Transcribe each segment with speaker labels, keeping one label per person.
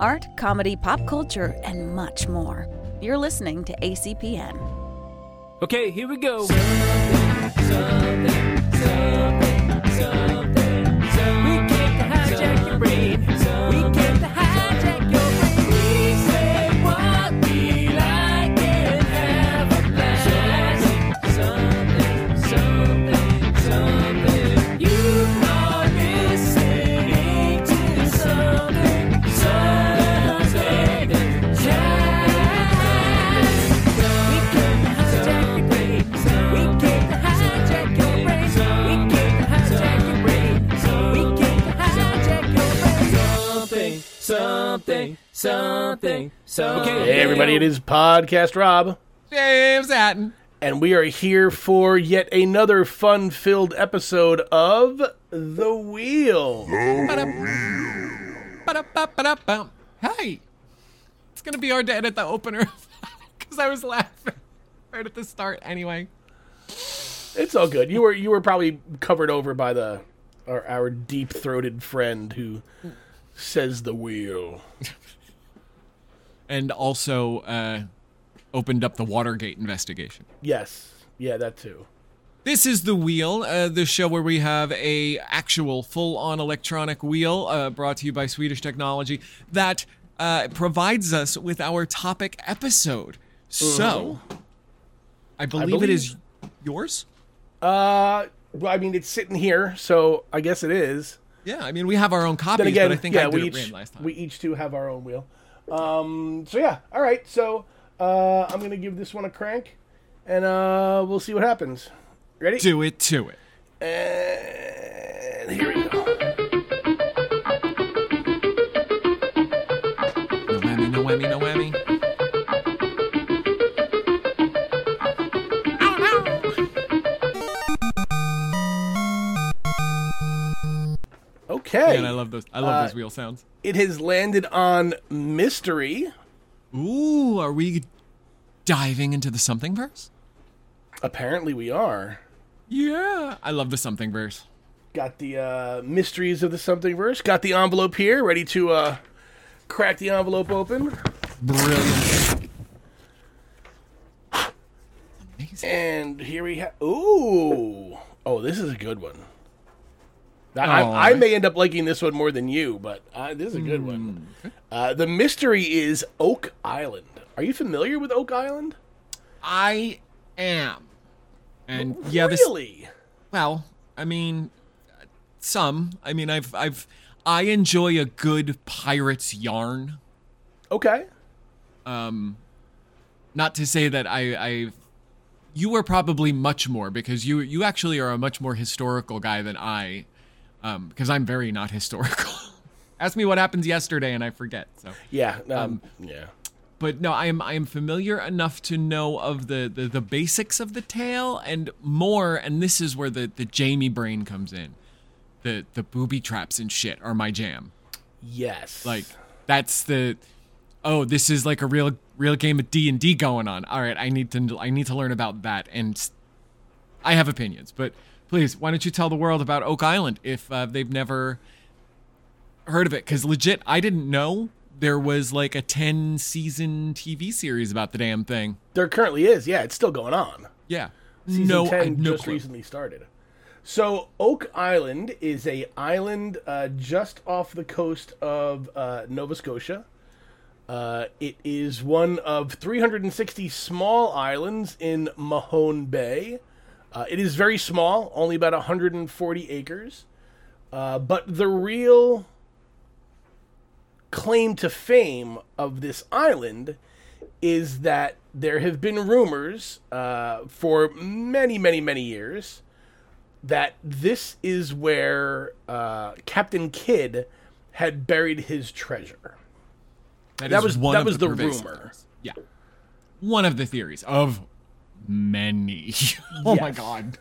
Speaker 1: art, comedy, pop culture, and much more. You're listening to ACPN.
Speaker 2: Okay, here we go. Something, something, something.
Speaker 3: Hey, everybody, it is Podcast Rob,
Speaker 4: James Hatton.
Speaker 3: and we are here for yet another fun filled episode of The Wheel.
Speaker 4: Ba-da-ba-ba-da-bum. Hey, it's gonna be our dead at the opener because I was laughing right at the start. Anyway,
Speaker 3: It's all good. You were you were probably covered over by the our, our deep throated friend who says The Wheel.
Speaker 4: and also uh, opened up the Watergate investigation.
Speaker 3: Yes, yeah, that too.
Speaker 4: This is the wheel, uh, the show where we have a actual full-on electronic wheel uh, brought to you by Swedish technology that uh, provides us with our topic episode. So, I believe, it
Speaker 3: believe-
Speaker 4: is yours.
Speaker 3: Uh, well, I mean, it's sitting here, so I guess it is.
Speaker 4: Yeah, I mean we have our own copies,
Speaker 3: again,
Speaker 4: but I think
Speaker 3: yeah,
Speaker 4: I did
Speaker 3: we
Speaker 4: it
Speaker 3: each
Speaker 4: last time.
Speaker 3: we each two have our own wheel. Um, so yeah, all right. So uh, I'm gonna give this one a crank, and uh, we'll see what happens. Ready?
Speaker 4: Do it to it.
Speaker 3: And here we go. Okay.
Speaker 4: Man, I love those. I love
Speaker 3: Uh,
Speaker 4: those wheel sounds.
Speaker 3: it has landed on mystery.
Speaker 4: Ooh, are we diving into the something verse?
Speaker 3: Apparently, we are.
Speaker 4: Yeah, I love the something verse.
Speaker 3: Got the uh, mysteries of the something verse. Got the envelope here, ready to uh, crack the envelope open.
Speaker 4: Brilliant. Amazing.
Speaker 3: And here we have. Ooh. Oh, this is a good one. I, I, may end up liking this one more than you, but uh, this is a good one. Uh, the mystery is Oak Island. Are you familiar with Oak Island?
Speaker 4: I am. And yeah, this
Speaker 3: really?
Speaker 4: well, I mean some. I mean I've I've I enjoy a good pirate's yarn.
Speaker 3: Okay.
Speaker 4: Um, Not to say that I I you are probably much more because you you actually are a much more historical guy than I um because I'm very not historical. Ask me what happens yesterday and I forget. So
Speaker 3: Yeah. Um, yeah.
Speaker 4: but no, I am I am familiar enough to know of the, the the basics of the tale and more, and this is where the the Jamie brain comes in. The the booby traps and shit are my jam.
Speaker 3: Yes.
Speaker 4: Like that's the oh, this is like a real real game of D and D going on. All right, I need to I need to learn about that, and i have opinions. But please, why don't you tell the world about Oak Island if uh, they've never heard of it? Because legit, I didn't know there was like a ten season TV series about the damn thing.
Speaker 3: there currently is. Yeah, it's still going on.
Speaker 4: Yeah,
Speaker 3: Season
Speaker 4: no, I
Speaker 3: 10
Speaker 4: had no
Speaker 3: just
Speaker 4: clue.
Speaker 3: recently started. So Oak Island is a island uh, just off the coast of uh, Nova Scotia. Uh, it is one of 360 small islands in Mahone Bay. Uh, it is very small, only about 140 acres. Uh, but the real claim to fame of this island is that there have been rumors uh, for many, many, many years that this is where uh, Captain Kidd had buried his treasure. that
Speaker 4: is
Speaker 3: was-
Speaker 4: one
Speaker 3: that
Speaker 4: of
Speaker 3: was the
Speaker 4: pervasive
Speaker 3: rumor.
Speaker 4: theories. Yeah, one of the theories of many. oh my
Speaker 3: Yes.
Speaker 4: god.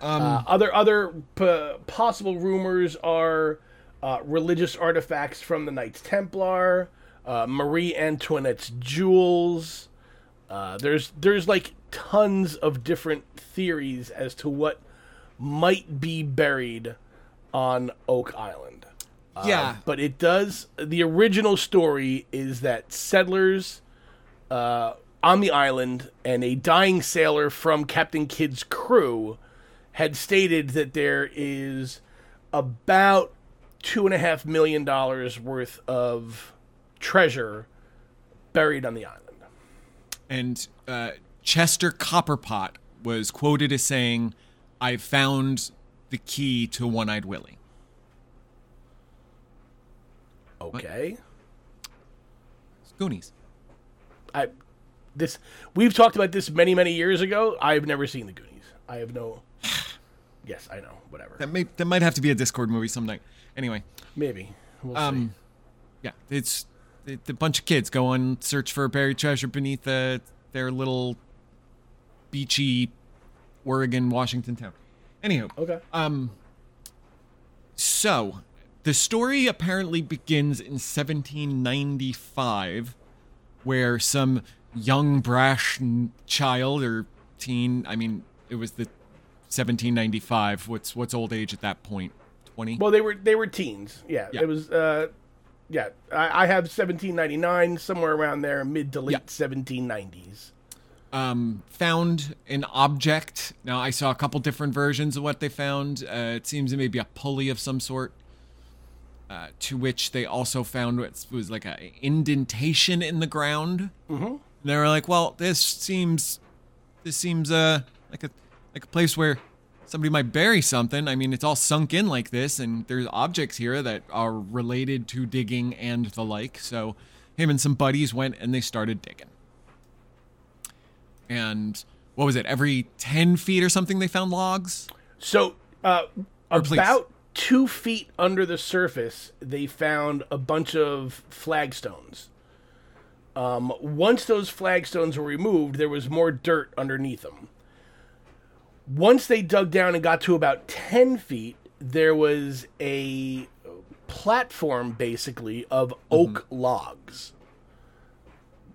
Speaker 3: Uh, other other p- possible rumors are uh, religious artifacts from the Knights Templar, uh, Marie Antoinette's jewels. Uh, there's there's like tons of different theories as to what might be buried on Oak Island.
Speaker 4: Yeah.
Speaker 3: But it does. The original story is that settlers uh, on the island and a dying sailor from Captain Kidd's crew had stated that there is about two and a half million dollars worth of treasure buried on the island.
Speaker 4: And uh, Chester Copperpot was quoted as saying, I found the key to One Eyed Willie.
Speaker 3: Okay.
Speaker 4: Goonies.
Speaker 3: I this we've talked about this many many years ago. I've never seen the Goonies. I have no. Yes, I know. Whatever.
Speaker 4: That may that might have to be a Discord movie some night. Anyway,
Speaker 3: Maybe. We'll see.
Speaker 4: um, yeah, it's it, a bunch of kids go on search for a buried treasure beneath uh, their little beachy Oregon Washington town. Anywho,
Speaker 3: Okay.
Speaker 4: um, so the story apparently begins in 1795, where some young brash n- child or teen. I mean, it was the 1795. What's what's old age at that point? 20.
Speaker 3: Well, they were they were teens. Yeah,
Speaker 4: Yeah.
Speaker 3: it was. Uh, yeah, I, I have 1799 somewhere around there, mid to late
Speaker 4: Yeah.
Speaker 3: 1790s.
Speaker 4: um, found an object. Now, I saw a couple different versions of what they found. Uh, it seems it may be a pulley of some sort. Uh, to which they also found what was like a indentation in the ground. Mm-hmm. They were like, "Well, this seems, this seems uh like a like a place where somebody might bury something. I mean, it's all sunk in like this, and there's objects here that are related to digging and the like." So, him and some buddies went and they started digging and what was it every 10 feet or something they found logs
Speaker 3: So, uh, about two feet under the surface, they found a bunch of flagstones. Um, once those flagstones were removed, there was more dirt underneath them. Once they dug down and got to about 10 feet, there was a platform basically of oak logs,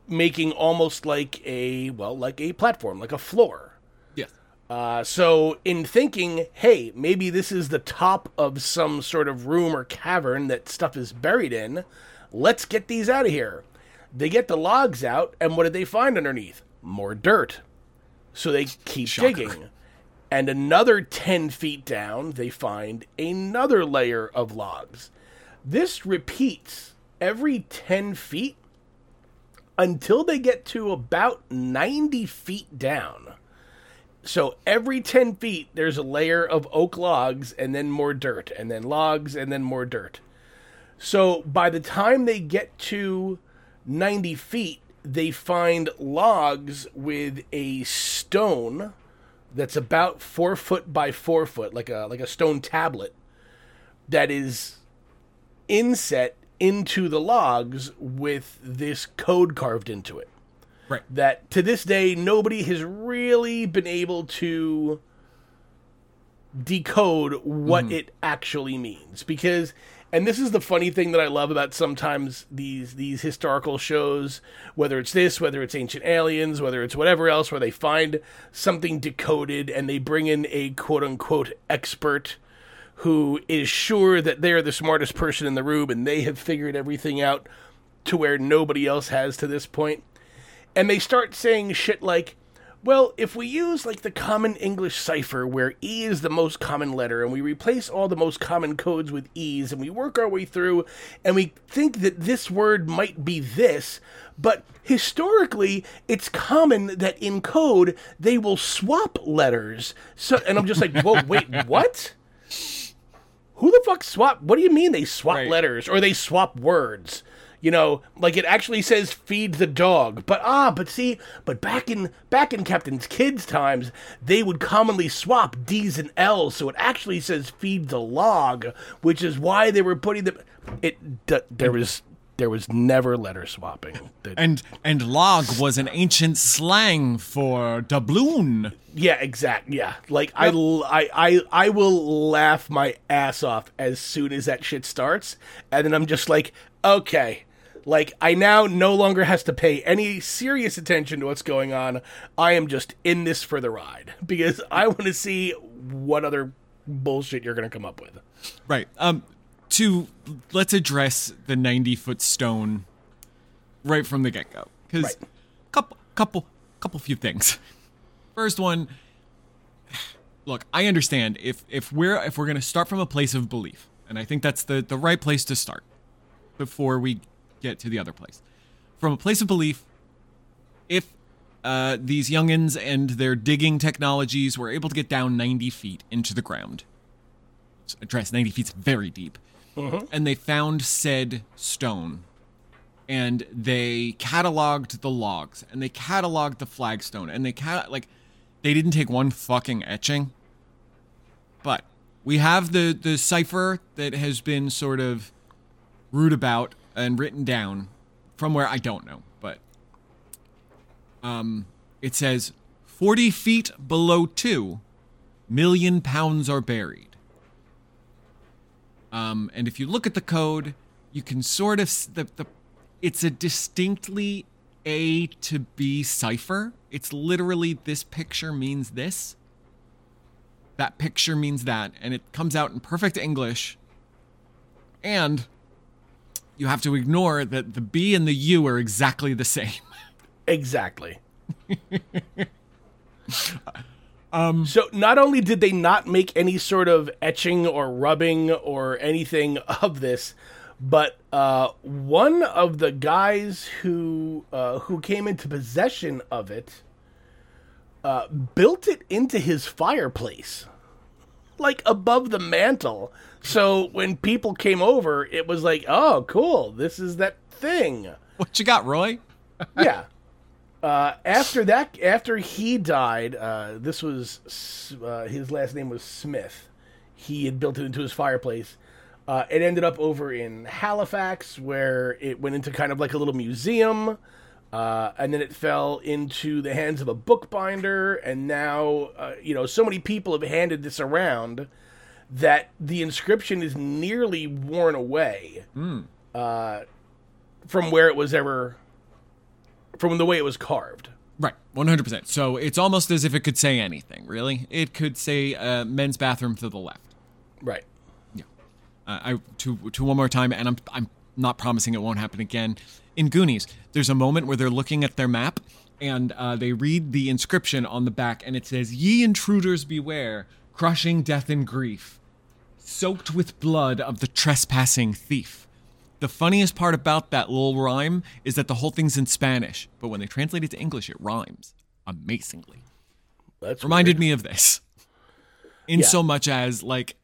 Speaker 3: making almost like a, well, like a platform, like a floor.
Speaker 4: yes
Speaker 3: Uh, so, in thinking, hey, maybe this is the top of some sort of room or cavern that stuff is buried in, let's get these out of here. They get the logs out, and what did they find underneath? More dirt. So they keep
Speaker 4: Shocker.
Speaker 3: digging. And another 10 feet down, they find another layer of logs. This repeats every 10 feet until they get to about 90 feet down. So every 10 feet, there's a layer of oak logs and then more dirt, and then logs and then more dirt. So by the time they get to 90 feet, they find logs with a stone that's about four foot by four foot, like a like a stone tablet, that is inset into the logs with this code carved into it.
Speaker 4: Right.
Speaker 3: That to this day nobody has really been able to decode what mm-hmm. it actually means because and this is the funny thing that I love about sometimes these these historical shows whether it's this whether it's ancient aliens whether it's whatever else where they find something decoded and they bring in a quote unquote expert who is sure that they're the smartest person in the room and they have figured everything out to where nobody else has to this point. And they start saying shit like, well, if we use like the common English cipher where E is the most common letter and we replace all the most common codes with E's and we work our way through and we think that this word might be this, but historically it's common that in code they will swap letters. So and I'm just like, "Whoa, wait, what?" Who the fuck swap? What do you mean they swap
Speaker 4: Right.
Speaker 3: letters or they swap words? You know, like it actually says feed the dog. But ah, but see, but back in back in Captain's Kidd's times, they would commonly swap D's and L's, so it actually says feed the log, which is why they were putting the it d- there was there was never letter swapping.
Speaker 4: And and log was an ancient slang for doubloon
Speaker 3: Yeah, exact. Yeah, like yep. I, I I will laugh my ass off as soon as that shit starts, and then I'm just like, okay, like I now no longer has to pay any serious attention to what's going on. I am just in this for the ride because I want to see what other bullshit you're gonna come up with.
Speaker 4: right um to let's address the 90 foot stone right from the get go because
Speaker 3: Right.
Speaker 4: couple couple couple few things. First one, look, I understand if if we're if we're gonna start from a place of belief, and I think that's the the right place to start before we get to the other place. From a place of belief, if uh, these youngins and their digging technologies were able to get down 90 feet into the ground, address 90 feet's very deep, and they found said stone and they cataloged the logs and they cataloged the flagstone and they cat like they didn't take one fucking etching but we have the the cipher that has been sort of rude about and written down from where I don't know but um it says 40 feet below 2 million pounds are buried um and if you look at the code you can sort of the, the it's a distinctly A to B cipher. It's literally this picture means this. That picture means that. And it comes out in perfect English. And you have to ignore that the B and the U are exactly the same.
Speaker 3: Exactly. um, so not only did they not make any sort of etching or rubbing or anything of this, but uh, one of the guys who uh, who came into possession of it uh, built it into his fireplace, like above the mantle. So when people came over, it was like, "Oh, cool! This is that thing."
Speaker 4: What you got, Roy?
Speaker 3: yeah. Uh, after that, after he died, uh, this was uh, his last name was Smith. He had built it into his fireplace. Uh, it ended up over in Halifax, where it went into kind of like a little museum, uh, and then it fell into the hands of a bookbinder. And now, uh, you know, so many people have handed this around that the inscription is nearly worn away uh, from where it was ever from the way it was carved.
Speaker 4: Right, 100%. So it's almost as if it could say anything, really. It could say uh, men's bathroom to the left.
Speaker 3: Right. Yeah.
Speaker 4: Uh, I to to one more time, and I'm I'm not promising it won't happen again. In Goonies, there's a moment where they're looking at their map and uh, they read the inscription on the back, and it says, "Ye intruders beware, crushing death and grief, soaked with blood of the trespassing thief." The funniest part about that little rhyme is that the whole thing's in Spanish, but when they translate it to English, it rhymes amazingly
Speaker 3: That's
Speaker 4: reminded
Speaker 3: weird.
Speaker 4: me of this in
Speaker 3: Yeah.
Speaker 4: so much as like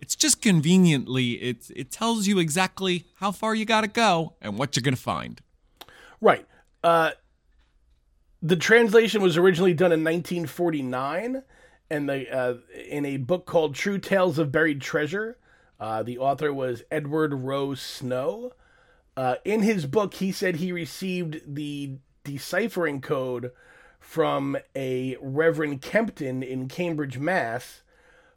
Speaker 4: it's just conveniently it it tells you exactly how far you got to go and what you're going to find
Speaker 3: Right. Uh, the translation was originally done in 1949, and the uh, in a book called True Tales of Buried Treasure. Uh, the author was Edward Rowe Snow. Uh, in his book, he said he received the deciphering code from a Reverend Kempton in Cambridge, Mass.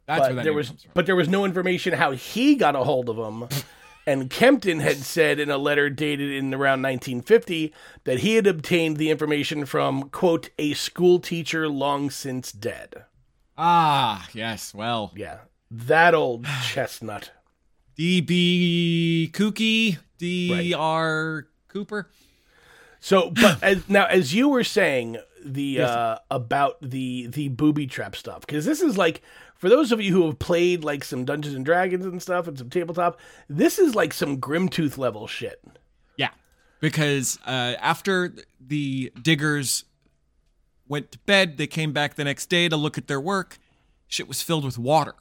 Speaker 4: that's
Speaker 3: but there was but there was no information how he got a hold of them. and Kempton had said in a letter dated in around 1950 that he had obtained the information from quote a school teacher long since dead.
Speaker 4: Ah yes well
Speaker 3: Yeah, that old chestnut.
Speaker 4: db kooky dr cooper
Speaker 3: So, but as, now as you were saying the uh, about the the booby trap stuff because this is like for those of you who have played like some Dungeons and Dragons and stuff and some tabletop, this is like some Grimtooth level shit.
Speaker 4: yeah because uh, after the diggers went to bed they came back the next day to look at their work shit was filled with water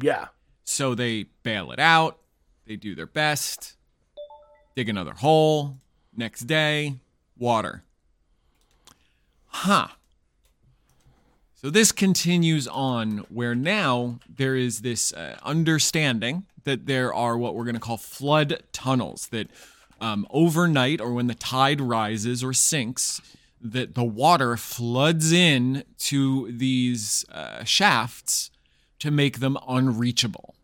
Speaker 3: Yeah.
Speaker 4: So they bail it out. They do their best. Dig another hole. Next day, water. Huh. So this continues on where now there is this uh, understanding that there are what we're going to call flood tunnels that um, overnight or when the tide rises or sinks, that the water floods in to these uh, shafts to make them unreachable.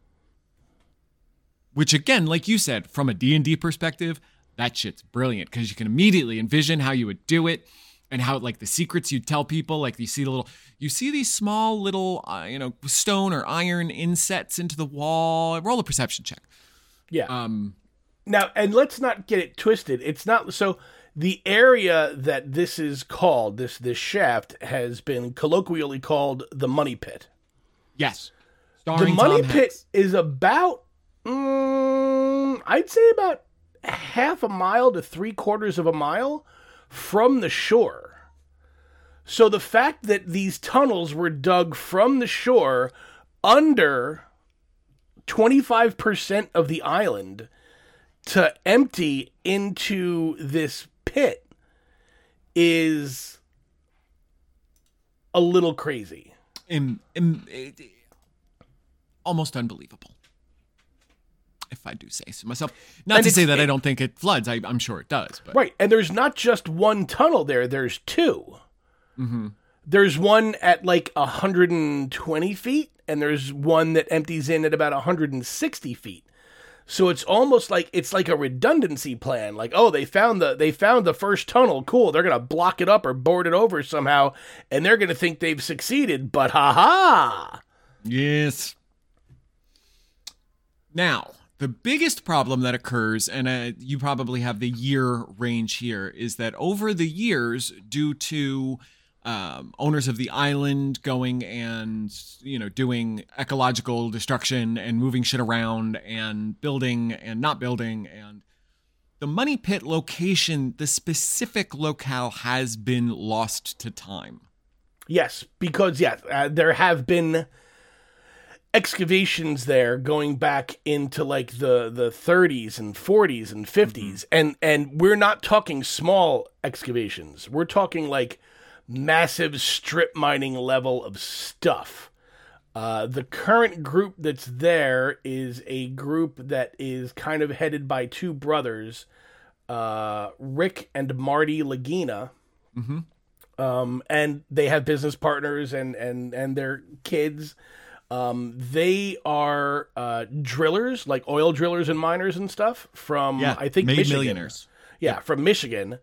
Speaker 4: Which again, like you said, from a D&D perspective, that shit's brilliant because you can immediately envision how you would do it. and how like the secrets you tell people like you see the little you see these small little uh, you know stone or iron insets into the wall roll a perception check
Speaker 3: Yeah.
Speaker 4: um
Speaker 3: Now, and let's not get it twisted. It's not so. The area that this is called, this this shaft, has been colloquially called the Money Pit.
Speaker 4: yes
Speaker 3: The Money
Speaker 4: Tom
Speaker 3: Pit
Speaker 4: Hanks.
Speaker 3: is about, mm, I'd say, about half a mile to three quarters of a mile from the shore. So the fact that these tunnels were dug from the shore under 25% of the island to empty into this pit is a little crazy.
Speaker 4: Im- it- almost unbelievable if i do say so myself not
Speaker 3: And
Speaker 4: to say that i don't think it floods I, i'm sure it does but
Speaker 3: Right, and there's not just one tunnel there. There's 2 mm-hmm. There's one at like 120 feet, and there's one that empties in at about 160 feet. So it's almost like it's like a redundancy plan. Like, oh, they found the they found the first tunnel. Cool. They're gonna block it up or board it over somehow, and they're gonna think they've succeeded. But ha ha!
Speaker 4: Yes. Now, the biggest problem that occurs, and uh, you probably have the year range here, is that over the years, due to um, owners of the island going and you know doing ecological destruction and moving shit around and building and not building. And the money pit location the specific locale has been lost to time.
Speaker 3: Yes, because yeah, uh, there have been excavations there going back into like the the 30s and 40s and 50s and and we're not talking small excavations. We're talking like massive strip mining level of stuff uh, the current group that's there is a group that is kind of headed by two brothers uh, rick and marty lagina um, and they have business partners and and and their kids. Um, they are uh, drillers, like oil drillers and miners and stuff from yeah, I think Michigan.
Speaker 4: millionaires
Speaker 3: Yeah, from Michigan.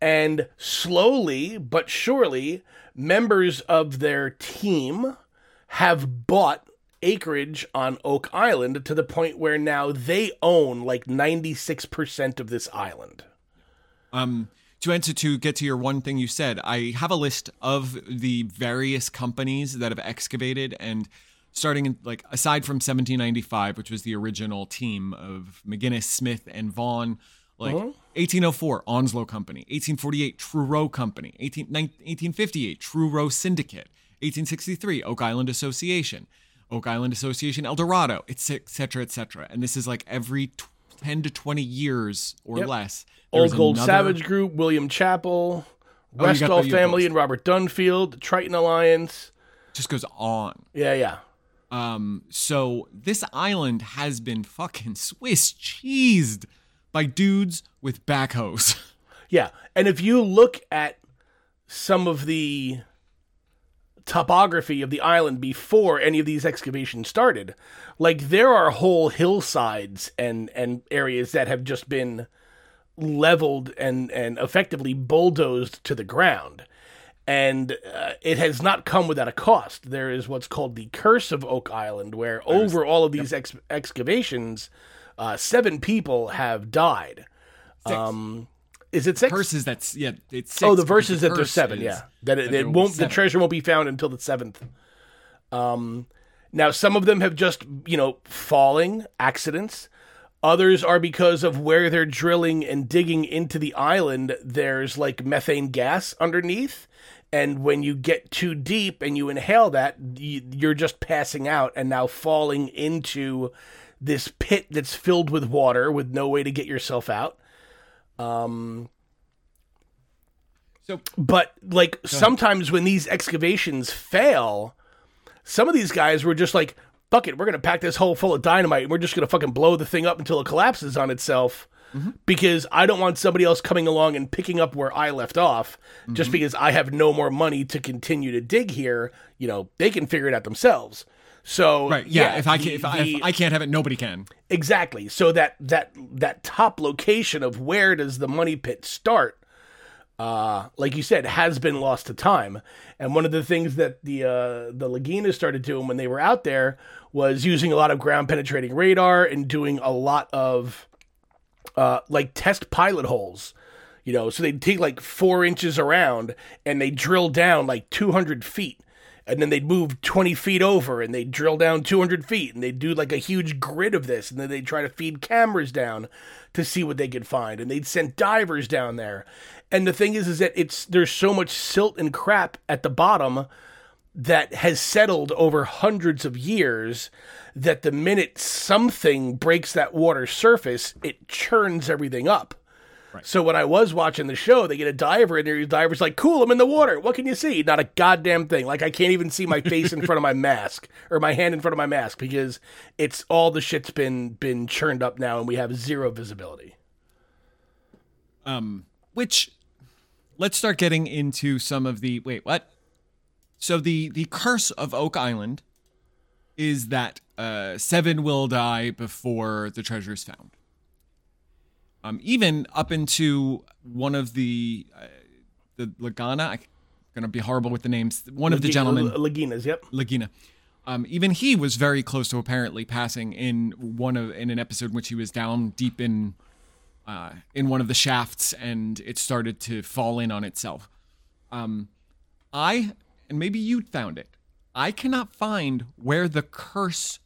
Speaker 3: And slowly but surely, members of their team have bought acreage on Oak Island to the point where now they own like 96% of this island.
Speaker 4: Um, to answer to get to your one thing you said, I have a list of the various companies that have excavated and starting in like aside from 1795, which was the original team of McGinnis, Smith, and Vaughn, like 1804 Onslow Company, 1848 Truro Company, 18, 1858 Truro Syndicate, 1863 Oak Island Association, Oak Island Association El Dorado, etc., cetera, et cetera. And this is like every t- 10 to 20 years or
Speaker 3: Yep.
Speaker 4: less.
Speaker 3: Old Gold
Speaker 4: another-
Speaker 3: Salvage Group, William Chappell,
Speaker 4: Oh,
Speaker 3: Westall
Speaker 4: the- you got
Speaker 3: family, and Robert Dunfield, the Triton Alliance.
Speaker 4: just goes on.
Speaker 3: Yeah, yeah.
Speaker 4: Um, so this island has been fucking Swiss cheesed by dudes with backhoes.
Speaker 3: Yeah. And if you look at some of the topography of the island before any of these excavations started, like there are whole hillsides and and areas that have just been leveled and and effectively bulldozed to the ground. And uh, it has not come without a cost. There is what's called the curse of Oak Island, where over all of these ex- excavations, uh, seven people have died. Um, is it six?
Speaker 4: Verses that's yeah, it's six
Speaker 3: oh, the verses that there's seven. Yeah, that it,
Speaker 4: that
Speaker 3: it won't. The treasure won't be found until the seventh. Um, now some of them have just you know falling accidents. Others are because of where they're drilling and digging into the island. There's like methane gas underneath, and when you get too deep and you inhale that, you're just passing out and now falling into this pit that's filled with water with no way to get yourself out.
Speaker 4: Um, So
Speaker 3: But like sometimes when these excavations fail, some of these guys were just like, "Fuck it, we're gonna pack this hole full of dynamite and we're just gonna fucking blow the thing up until it collapses on itself." Because I don't want somebody else coming along and picking up where I left off, just because I have no more money to continue to dig here. You know, they can figure it out themselves. So
Speaker 4: right, yeah. if I can,
Speaker 3: the,
Speaker 4: if, I, if I can't have it, nobody can.
Speaker 3: Exactly. So that that that top location of where does the money pit start? uh, like you said, has been lost to time. And one of the things that the uh, the Lagina started doing when they were out there was using a lot of ground penetrating radar and doing a lot of uh, like test pilot holes. You know, so they'd take like four inches around and they drill down like 200 feet. And then they'd move 20 feet over and they'd drill down 200 feet and they'd do like a huge grid of this. And then they'd try to feed cameras down to see what they could find. And they'd send divers down there. And the thing is, is that it's there's so much silt and crap at the bottom that has settled over hundreds of years that the minute something breaks that water surface, it churns everything up. Right. So when I was watching the show, they get a diver in there. The diver's like, "Cool, I'm in the water. What can you see? Not a goddamn thing. Like I can't even see my face in front of my mask or my hand in front of my mask because it's all the shit's been been churned up now, and we have zero visibility."
Speaker 4: Um, which let's start getting into some of the wait, what? So the the curse of Oak Island is that uh, seven will die before the treasure is found. Um, even up into one of the uh, the Lagana. I'm gonna be horrible with the names. One of the gentlemen,
Speaker 3: Laginas. Yep,
Speaker 4: Lagina. Um, even he was very close to apparently passing in one of in an episode in which he was down deep in uh, in one of the shafts and it started to fall in on itself. Um, I and maybe you found it. I cannot find where the curse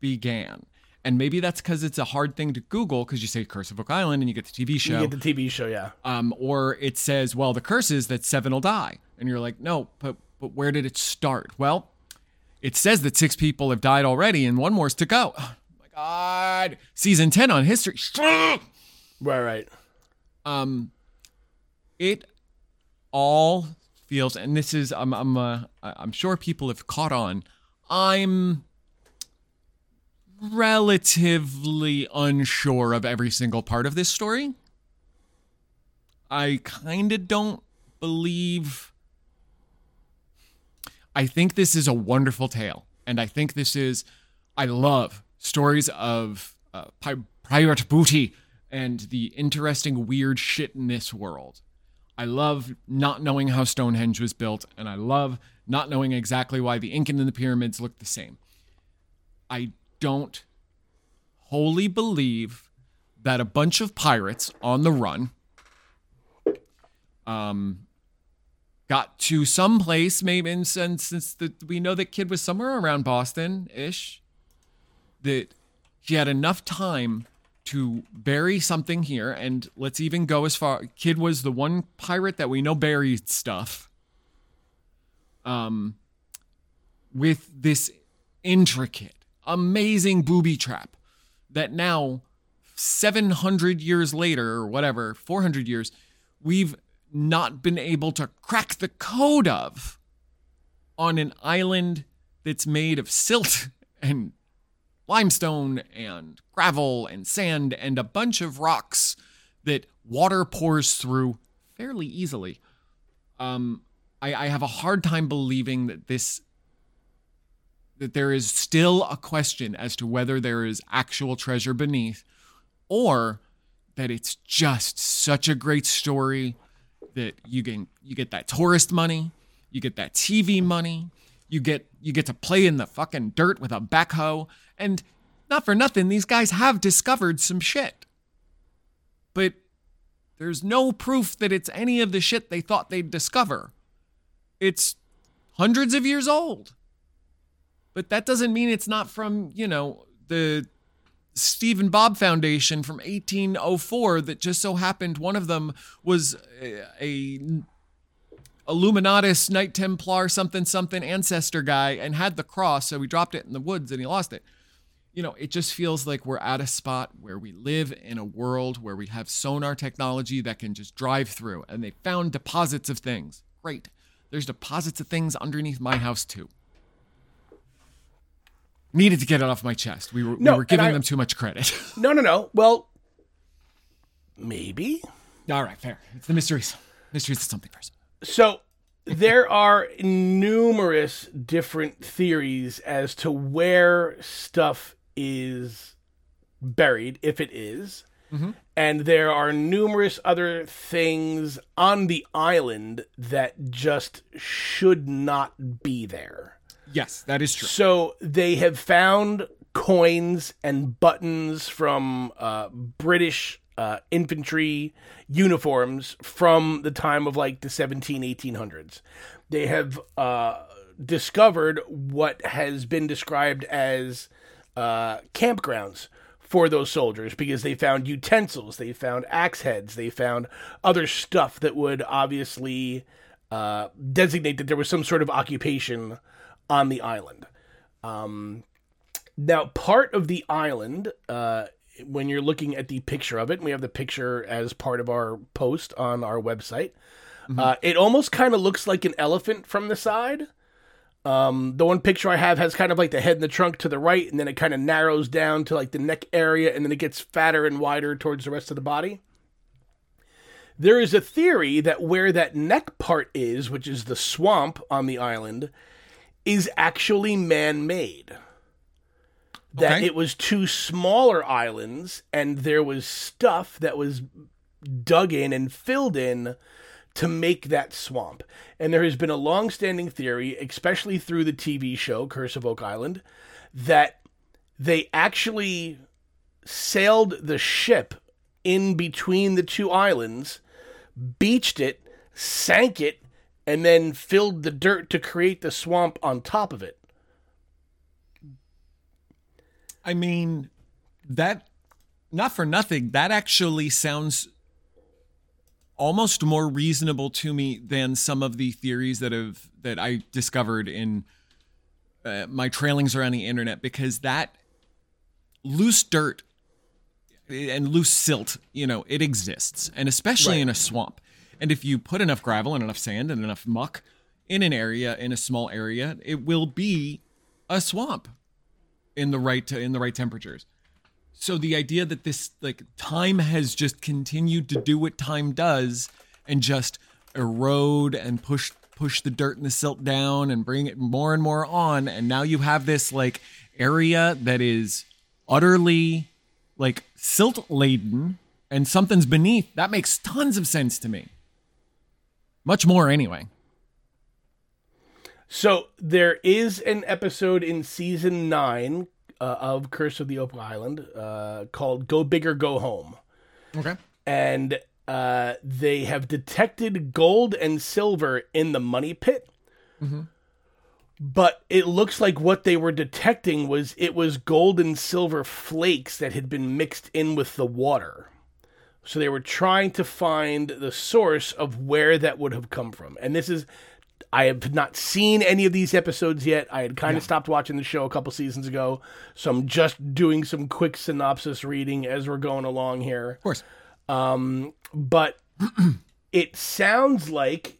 Speaker 4: began. And maybe that's because it's a hard thing to Google because you say Curse of Oak Island and you get the TV show.
Speaker 3: You get the TV show, yeah.
Speaker 4: Um, or it says, well, the curse is that seven will die. And you're like, no, but, but where did it start? Well, it says that six people have died already and one more's to go. Oh my God. Season 10 on history.
Speaker 3: Right, right.
Speaker 4: Um, it all feels, and this is, I'm, I'm, uh, I'm sure people have caught on. I'm relatively unsure of every single part of this story. I kind of don't believe. I think this is a wonderful tale. And I think this is, I love stories of uh, pirate booty and the interesting, weird shit in this world. I love not knowing how Stonehenge was built, and I love not knowing exactly why the Incan and the pyramids look the same. I don't wholly believe that a bunch of pirates on the run um, got to some place, maybe and since, since the, we know that Kidd was somewhere around Boston ish, that he had enough time to bury something here. And let's even go as far. Kidd was the one pirate that we know buried stuff. Um, with this intricate amazing booby trap that now 700 years later or whatever 400 years we've not been able to crack the code of on an island that's made of silt and limestone and gravel and sand and a bunch of rocks that water pours through fairly easily. Um, I, I have a hard time believing that this that there is still a question as to whether there is actual treasure beneath or that it's just such a great story that you get you get that tourist money, you get that TV money, you get you get to play in the fucking dirt with a backhoe and not for nothing these guys have discovered some shit. But there's no proof that it's any of the shit they thought they'd discover. It's hundreds of years old. But that doesn't mean it's not from, you know, the Stephen Bob Foundation from 1804 that just so happened one of them was a, a Illuminatus Knight Templar something something ancestor guy and had the cross, so he dropped it in the woods and he lost it. You know, it just feels like we're at a spot where we live in a world where we have sonar technology that can just drive through, and they found deposits of things. Great. There's deposits of things underneath my house too needed to get it off my chest. We were, no, we were giving I, them too much credit.
Speaker 3: no, no, no. Well, maybe.
Speaker 4: All right, fair. It's the mysteries. Mysteries is something first.
Speaker 3: So there are numerous different theories as to where stuff is buried, if it is. Mm-hmm. And there are numerous other things on the island that just should not be there.
Speaker 4: Yes, that is true.
Speaker 3: So they have found coins and buttons from uh, British uh, infantry uniforms from the time of like the 17, 1800s. They have uh, discovered what has been described as uh, campgrounds for those soldiers because they found utensils, they found axe heads, they found other stuff that would obviously uh, designate that there was some sort of occupation on the island. Um, now, part of the island, uh, when you're looking at the picture of it, and we have the picture as part of our post on our website. Uh, it almost kind of looks like an elephant from the side. Um, the one picture I have has kind of like the head and the trunk to the right, and then it kind of narrows down to like the neck area, and then it gets fatter and wider towards the rest of the body. There is a theory that where that neck part is, which is the swamp on the island, is actually man made. That
Speaker 4: Okay.
Speaker 3: it was two smaller islands, and there was stuff that was dug in and filled in to make that swamp. And there has been a long standing theory, especially through the TV show Curse of Oak Island, that they actually sailed the ship in between the two islands, beached it, sank it, and then filled the dirt to create the swamp on top of it.
Speaker 4: I mean, that not for nothing, that actually sounds almost more reasonable to me than some of the theories that have that I discovered in uh, my trailings around the internet because that loose dirt and loose silt, you know, it exists, and especially
Speaker 3: Right.
Speaker 4: in a swamp. And if you put enough gravel and enough sand and enough muck in an area, in a small area, it will be a swamp in the right in the right temperatures. So the idea that this like time has just continued to do what time does and just erode and push push the dirt and the silt down and bring it more and more on and now you have this like area that is utterly like silt laden and something's beneath that makes tons of sense to me much more anyway
Speaker 3: So there is an episode in season nine uh, of Curse of the Oak Island uh, called "Go Big or Go Home,"
Speaker 4: okay
Speaker 3: and uh, they have detected gold and silver in the money pit. But it looks like what they were detecting was it was gold and silver flakes that had been mixed in with the water. So they were trying to find the source of where that would have come from. And this is I have not seen any of these episodes yet. I had kind of stopped watching the show a couple seasons ago, so I'm just doing some quick synopsis reading as we're going along here.
Speaker 4: of course
Speaker 3: But it sounds like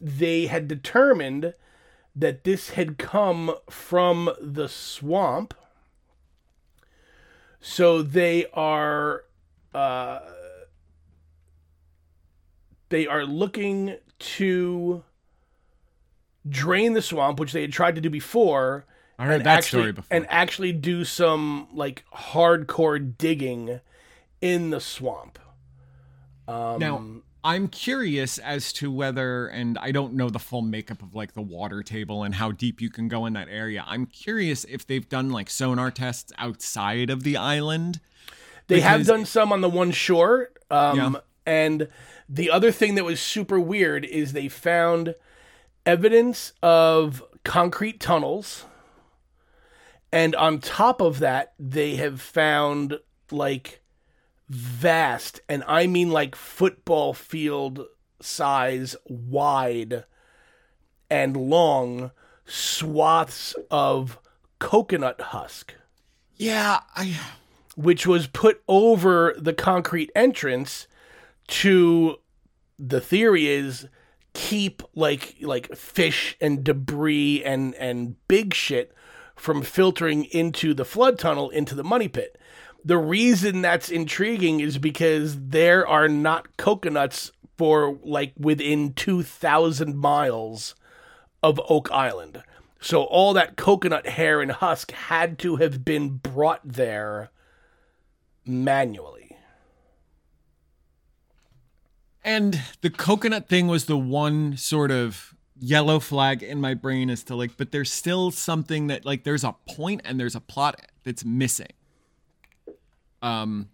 Speaker 3: they had determined that this had come from the swamp. So they are uh, they are looking to drain the swamp, which they had tried to do before.
Speaker 4: I heard that
Speaker 3: actually,
Speaker 4: story before.
Speaker 3: And actually do some like hardcore digging in the swamp. Um,
Speaker 4: Now, I'm curious as to whether, and I don't know the full makeup of like the water table and how deep you can go in that area. I'm curious if they've done like sonar tests outside of the island.
Speaker 3: They have done some on the one shore. Um,
Speaker 4: Yeah.
Speaker 3: And the other thing that was super weird is they found evidence of concrete tunnels. And on top of that, they have found like vast, and I mean like football field size wide and long swaths of coconut husk
Speaker 4: Yeah, I.
Speaker 3: which was put over the concrete entrance to the theory is keep like like fish and debris and and big shit from filtering into the flood tunnel into the money pit. The reason that's intriguing is because there are not coconuts for like within 2000 miles of Oak Island. So all that coconut hair and husk had to have been brought there manually.
Speaker 4: And the coconut thing was the one sort of yellow flag in my brain as to like, but there's still something that like there's a point and there's a plot that's missing. Um,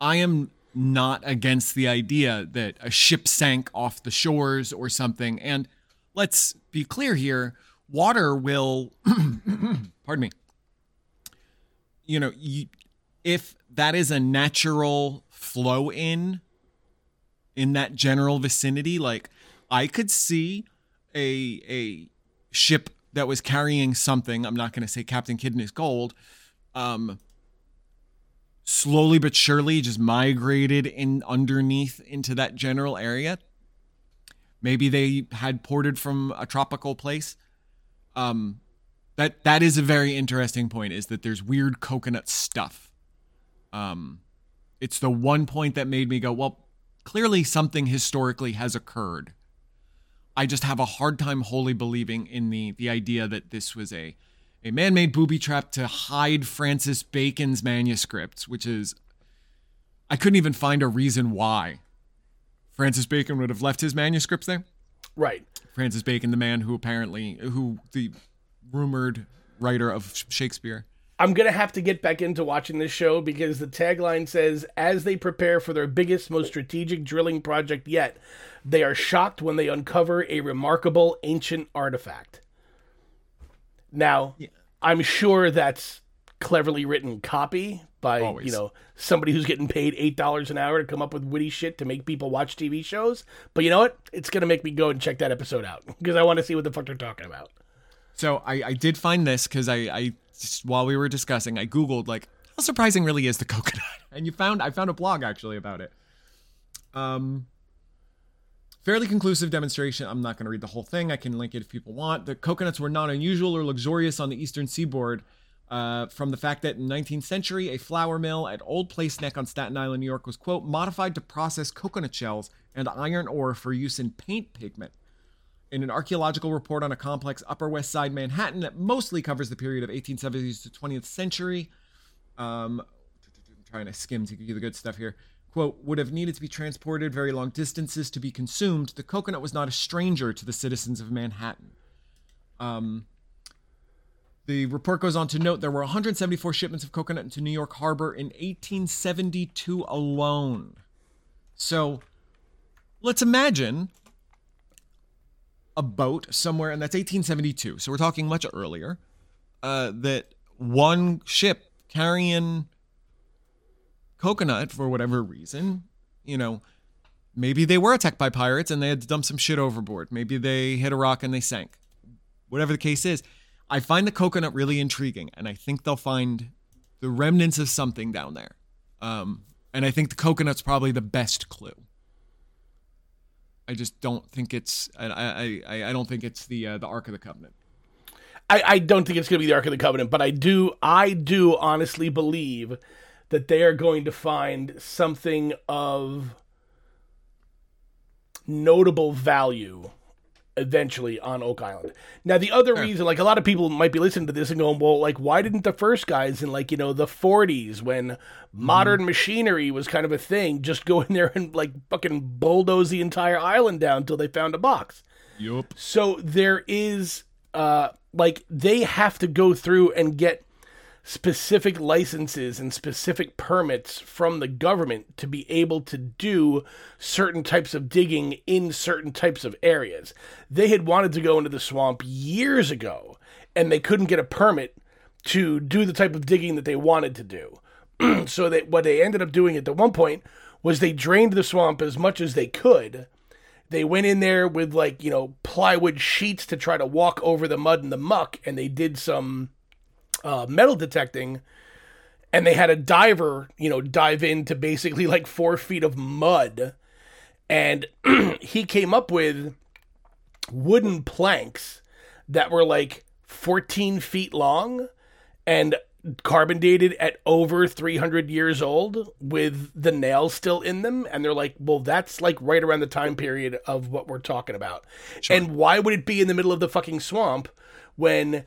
Speaker 4: I am not against the idea that a ship sank off the shores or something. And let's be clear here water will, pardon me, you know, you, if that is a natural flow in, in that general vicinity, like I could see a, a ship that was carrying something. I'm not going to say Captain Kidney's gold. Um, slowly but surely just migrated in underneath into that general area. Maybe they had ported from a tropical place. Um, that that is a very interesting point. Is that there's weird coconut stuff. Um, it's the one point that made me go, well, clearly something historically has occurred. I just have a hard time wholly believing in the the idea that this was a a man made booby trap to hide Francis Bacon's manuscripts, which is, I couldn't even find a reason why Francis Bacon would have left his manuscripts there.
Speaker 3: Right.
Speaker 4: Francis Bacon, the man who apparently, who the rumored writer of Shakespeare.
Speaker 3: I'm going to have to get back into watching this show because the tagline says as they prepare for their biggest, most strategic drilling project yet, they are shocked when they uncover a remarkable ancient artifact. Now, yeah. I'm sure that's cleverly written copy by Always. you know somebody who's getting paid eight dollars an hour to come up with witty shit to make people watch TV shows. But you know what? It's gonna make me go and check that episode out because I want to see what the fuck they're talking about.
Speaker 4: So I, I did find this because I, I just, while we were discussing, I googled like how surprising really is the coconut, and you found I found a blog actually about it. Um, Fairly conclusive demonstration. I'm not going to read the whole thing. I can link it if people want. The coconuts were not unusual or luxurious on the eastern seaboard. Uh, from the fact that in 19th century, a flour mill at Old Place Neck on Staten Island, New York, was quote modified to process coconut shells and iron ore for use in paint pigment. In an archaeological report on a complex Upper West Side Manhattan that mostly covers the period of 1870s to 20th century, um, I'm trying to skim to give you the good stuff here quote, would have needed to be transported very long distances to be consumed, the coconut was not a stranger to the citizens of Manhattan. Um, the report goes on to note there were 174 shipments of coconut into New York Harbor in 1872 alone. So let's imagine a boat somewhere, and that's 1872. So we're talking much earlier. Uh, that one ship carrying Coconut, for whatever reason, you know, maybe they were attacked by pirates and they had to dump some shit overboard. Maybe they hit a rock and they sank. Whatever the case is, I find the coconut really intriguing, and I think they'll find the remnants of something down there. Um, and I think the coconut's probably the best clue. I just don't think it's. I I, I don't think it's the uh, the Ark of the Covenant.
Speaker 3: I, I don't think it's going to be the Ark of the Covenant, but I do I do honestly believe that they are going to find something of notable value eventually on Oak Island. Now, the other reason, like a lot of people might be listening to this and going, well, like, why didn't the first guys in like, you know, the 40s when modern mm. machinery was kind of a thing just go in there and like fucking bulldoze the entire island down until they found a box?
Speaker 4: Yup.
Speaker 3: So there is, uh, like, they have to go through and get specific licenses and specific permits from the government to be able to do certain types of digging in certain types of areas. They had wanted to go into the swamp years ago and they couldn't get a permit to do the type of digging that they wanted to do. so that what they ended up doing at the one point was they drained the swamp as much as they could. They went in there with like, you know, plywood sheets to try to walk over the mud and the muck and they did some uh, metal detecting, and they had a diver, you know, dive into basically like four feet of mud, and he came up with wooden planks that were like 14 feet long and carbon dated at over 300 years old with the nails still in them and they're like well that's like right around the time period of what we're talking about sure. and why would it be in the middle of the fucking swamp when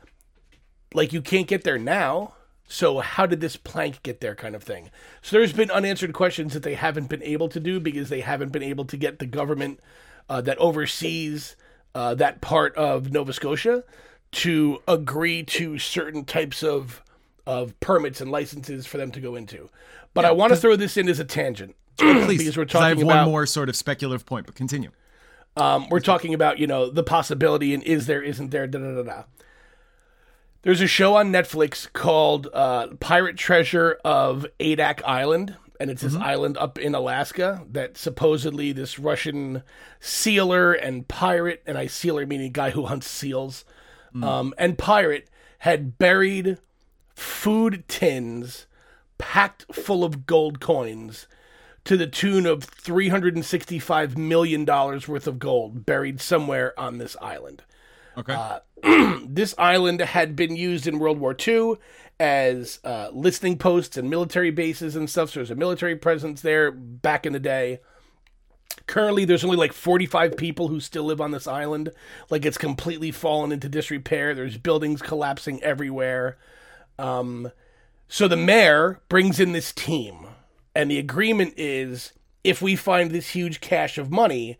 Speaker 3: like you can't get there now. So how did this plank get there, kind of thing? So there's been unanswered questions that they haven't been able to do because they haven't been able to get the government uh, that oversees uh, that part of Nova Scotia to agree to certain types of of permits and licenses for them to go into. But I want to throw this in as a tangent
Speaker 4: Please,
Speaker 3: because we're
Speaker 4: 'cause I have
Speaker 3: talking
Speaker 4: one
Speaker 3: about
Speaker 4: more sort of speculative point, but continue.
Speaker 3: um, we're talking about you know the possibility and is there isn't there da da da da. There's a show on Netflix called uh, Pirate Treasure of Adak Island, and it's this island up in Alaska that supposedly this Russian sealer and pirate, and I sealer meaning guy who hunts seals, um, and pirate had buried food tins packed full of gold coins to the tune of $365 million worth of gold buried somewhere on this island.
Speaker 4: Okay.
Speaker 3: This island had been used in World War II as uh, listening posts and military bases and stuff. So there's a military presence there back in the day. Currently, there's only like 45 people who still live on this island. Like it's completely fallen into disrepair. There's buildings collapsing everywhere. Um, so the mayor brings in this team, and the agreement is if we find this huge cache of money,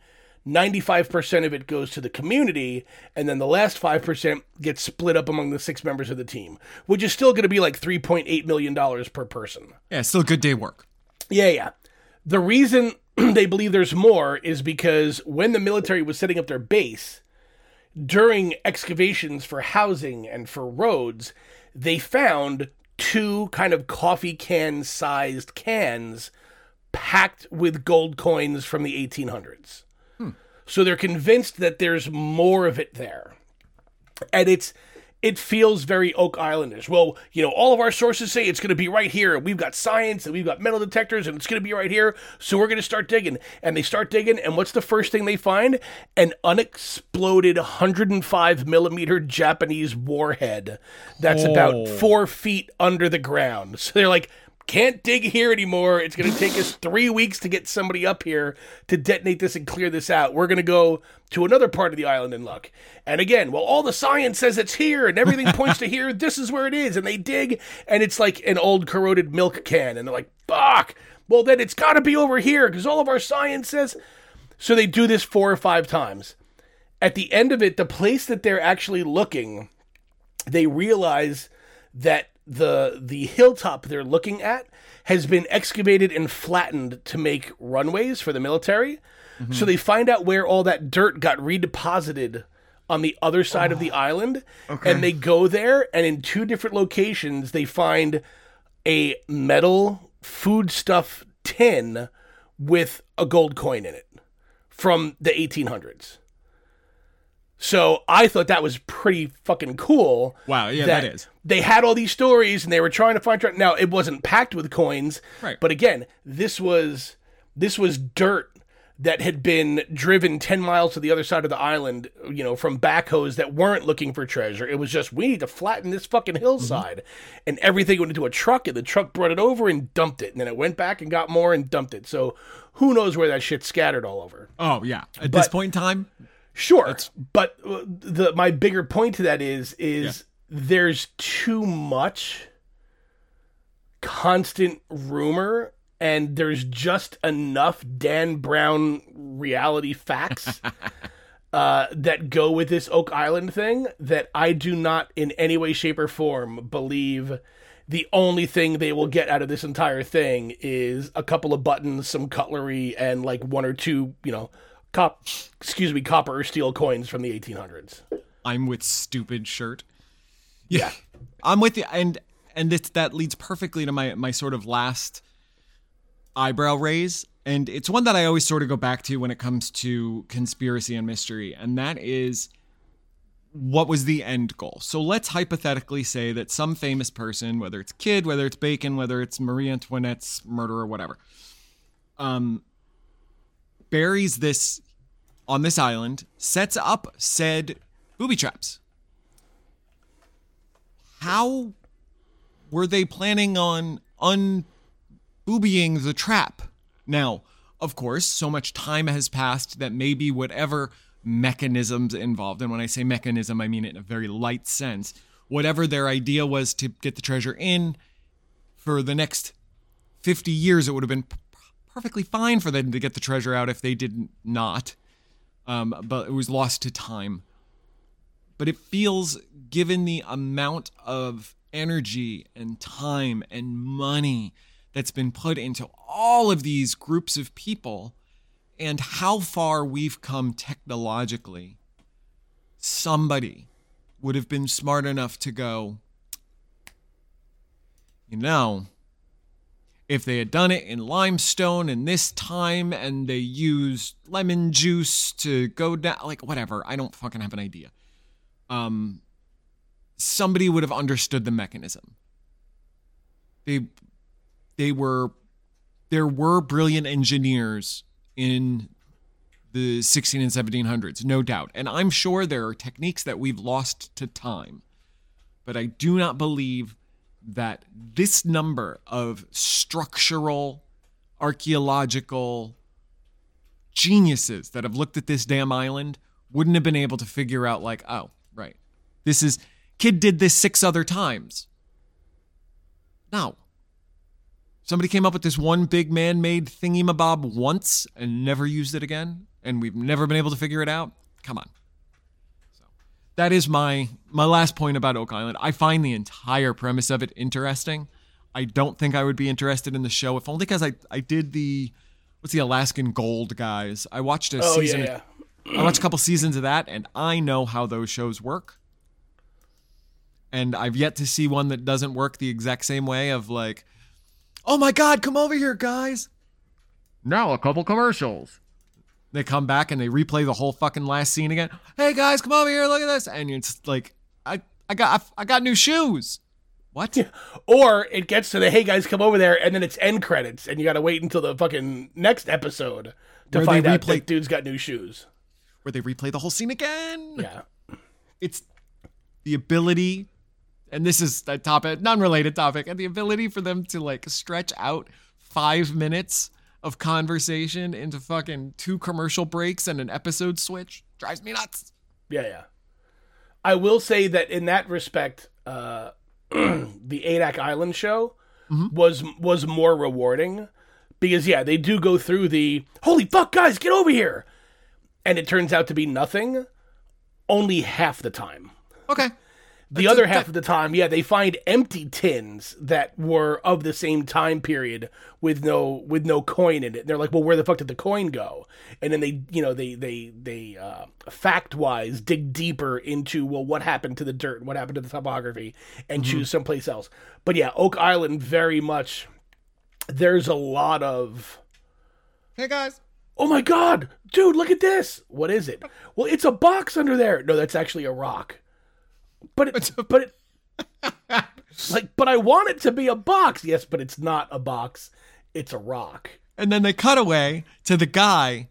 Speaker 3: 95% of it goes to the community, and then the last 5% gets split up among the six members of the team, which is still going to be like $3.8 million per person.
Speaker 4: yeah, still good day work.
Speaker 3: Yeah, yeah. The reason they believe there's more is because when the military was setting up their base, during excavations for housing and for roads, they found two kind of coffee can sized cans packed with gold coins from the 1800s. So they're convinced that there's more of it there. And it's it feels very Oak Islandish. Well, you know, all of our sources say it's going to be right here. We've got science and we've got metal detectors and it's going to be right here. So we're going to start digging. And they start digging. And what's the first thing they find? An unexploded 105 millimeter Japanese warhead that's
Speaker 4: Oh.
Speaker 3: about four feet under the ground. So they're like, can't dig here anymore. It's going to take us three weeks to get somebody up here to detonate this and clear this out. We're going to go to another part of the island and look. And again, well, all the science says it's here and everything points to here. This is where it is. And they dig, and it's like an old corroded milk can. And they're like, fuck. Well, then it's got to be over here because all of our science says. So they do this four or five times. At the end of it, the place that they're actually looking, they realize that the the hilltop they're looking at has been excavated and flattened to make runways for the military. So they find out where all that dirt got redeposited on the other side of the oh, island and they go there and in two different locations they find a metal foodstuff tin with a gold coin in it from the 1800s. So I thought that was pretty fucking cool.
Speaker 4: Wow, yeah, that is.
Speaker 3: They had all these stories and they were trying to find. Now it wasn't packed with coins,
Speaker 4: Right.
Speaker 3: But again, this was this was dirt that had been driven ten miles to the other side of the island. You know, from backhoes that weren't looking for treasure. It was just we need to flatten this fucking hillside, and everything went into a truck, and the truck brought it over and dumped it, and then it went back and got more and dumped it. So who knows where that shit scattered all over?
Speaker 4: Oh yeah. At this point in time,
Speaker 3: Sure, but uh, the my bigger point to that is is there's too much constant rumor and there's just enough Dan Brown reality facts uh, that go with this Oak Island thing that I do not in any way, shape, or form believe the only thing they will get out of this entire thing is a couple of buttons, some cutlery, and like one or two, you know, cop, excuse me, copper or steel coins from the 1800s.
Speaker 4: I'm with stupid shirt. Yeah. I'm with you and and this that leads perfectly to my my sort of last eyebrow raise and it's one that I always sort of go back to when it comes to conspiracy and mystery and that is what was the end goal? So let's hypothetically say that some famous person, whether it's Kid, whether it's Bacon, whether it's Marie Antoinette's murderer, whatever, um, buries this on this island, sets up said booby traps. How were they planning on unboobying the trap? Now, of course, so much time has passed that maybe whatever mechanisms involved, and when I say mechanism, I mean it in a very light sense, whatever their idea was to get the treasure in for the next 50 years it would have been perfectly fine for them to get the treasure out if they did not. Um, but it was lost to time. But it feels given the amount of energy and time and money that's been put into all of these groups of people and how far we've come technologically somebody would have been smart enough to go you know if they had done it in limestone in this time and they used lemon juice to go down like whatever i don't fucking have an idea. Um somebody would have understood the mechanism. They they were there were brilliant engineers in the 16 and 1700s no doubt. And i'm sure there are techniques that we've lost to time. But i do not believe that this number of structural archaeological geniuses that have looked at this damn island wouldn't have been able to figure out like oh right this is kid did this six other times. No. Somebody came up with this one big man-made thingy-mabob once and never used it again and we've never been able to figure it out? Come on that is my my last point about oak island i find the entire premise of it interesting i don't think i would be interested in the show if only because i i did the what's the alaskan gold guys i watched a
Speaker 3: Oh
Speaker 4: season
Speaker 3: yeah, yeah.
Speaker 4: I watched a couple seasons of that, and I know how those shows work. And I've yet to see one that doesn't work the exact same way. Of like, oh my god, come over here, guys! Now a couple commercials. They come back and they replay the whole fucking last scene again. Hey guys, come over here, look at this, and it's like, I I got I got new shoes. What?
Speaker 3: Or it gets to the hey guys come over there, and then it's end credits, and you got to wait until the fucking next episode to
Speaker 4: Where
Speaker 3: find out
Speaker 4: replay-
Speaker 3: that dude's got new shoes.
Speaker 4: Where they replay the whole scene again?
Speaker 3: Yeah,
Speaker 4: it's the ability and this is a topic non-related topic and the ability for them to like stretch out five minutes of conversation into fucking two commercial breaks and an episode switch drives me nuts
Speaker 3: yeah, yeah. I will say that in that respect, uh, the Adak Island show was was more rewarding because yeah, they do go through the holy fuck guys, get over here, and it turns out to be nothing. Only half the time.
Speaker 4: okay
Speaker 3: The other half of the time, yeah, they find empty tins that were of the same time period with no with no coin in it. And They're like, well, where the fuck did the coin go? And then they, you know, they they they uh, fact wise dig deeper into well, what happened to the dirt, what happened to the topography, and choose someplace else. But yeah, Oak Island very much. There's a lot of
Speaker 4: hey guys
Speaker 3: oh my god, dude, look at this. What is it? Well, it's a box under there. No, that's actually a rock. But it, but it, like, but I want it to be a box. Yes, but it's not a box. It's a rock.
Speaker 4: and then they cut away to the guy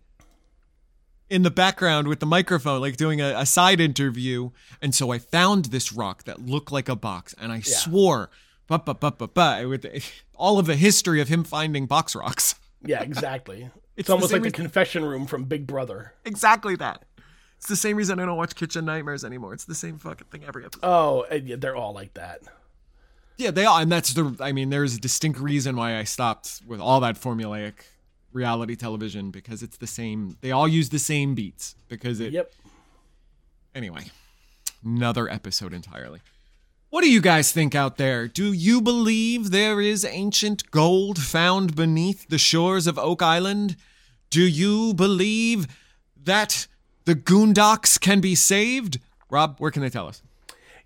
Speaker 4: in the background with the microphone like doing a, a side interview and so i found this rock that looked like a box and i swore but but but but but with all of the history of him finding box rocks
Speaker 3: Yeah, exactly. it's
Speaker 4: the
Speaker 3: almost like the
Speaker 4: reason-
Speaker 3: confession room from Big Brother.
Speaker 4: exactly that it's the same reason i don't watch kitchen nightmares anymore it's the same fucking thing every episode
Speaker 3: Oh, they're all like that.
Speaker 4: yeah they are and that's the i mean there's a distinct reason why i stopped with all that formulaic reality television because it's the same they all use the same beats because it
Speaker 3: Yep.
Speaker 4: Anyway, another episode entirely. What do you guys think out there? Do you believe there is ancient gold found beneath the shores of Oak Island? Do you believe that the Goondocks can be saved? Rob, where can they tell us?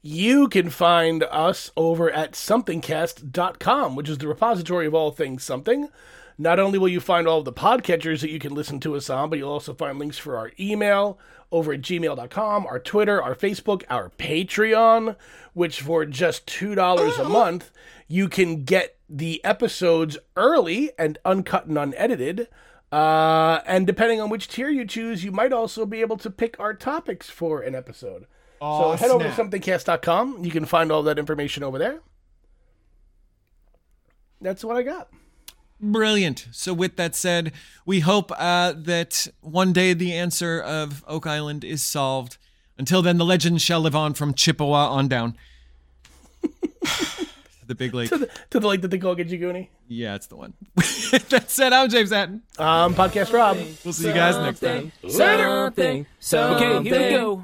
Speaker 3: You can find us over at somethingcast.com, which is the repository of all things something. Not only will you find all of the podcatchers that you can listen to us on, but you'll also find links for our email over at gmail.com, our Twitter, our Facebook, our Patreon, which for just $2 a month, you can get the episodes early and uncut and unedited. Uh, and depending on which tier you choose, you might also be able to pick our topics for an episode. so head over to
Speaker 4: snap.
Speaker 3: somethingcast.com. You can find all that information over there. That's what I got.
Speaker 4: Brilliant. So, with that said, we hope uh, that one day the answer of Oak Island is solved. Until then, the legend shall live on from Chippewa on down. the big lake.
Speaker 3: to, the, to the lake that they call Gijiguni.
Speaker 4: Yeah, it's the one. that said, I'm James Hatton.
Speaker 3: Um, podcast Rob.
Speaker 4: We'll see you guys next time.
Speaker 2: Something, something. Okay, here we go.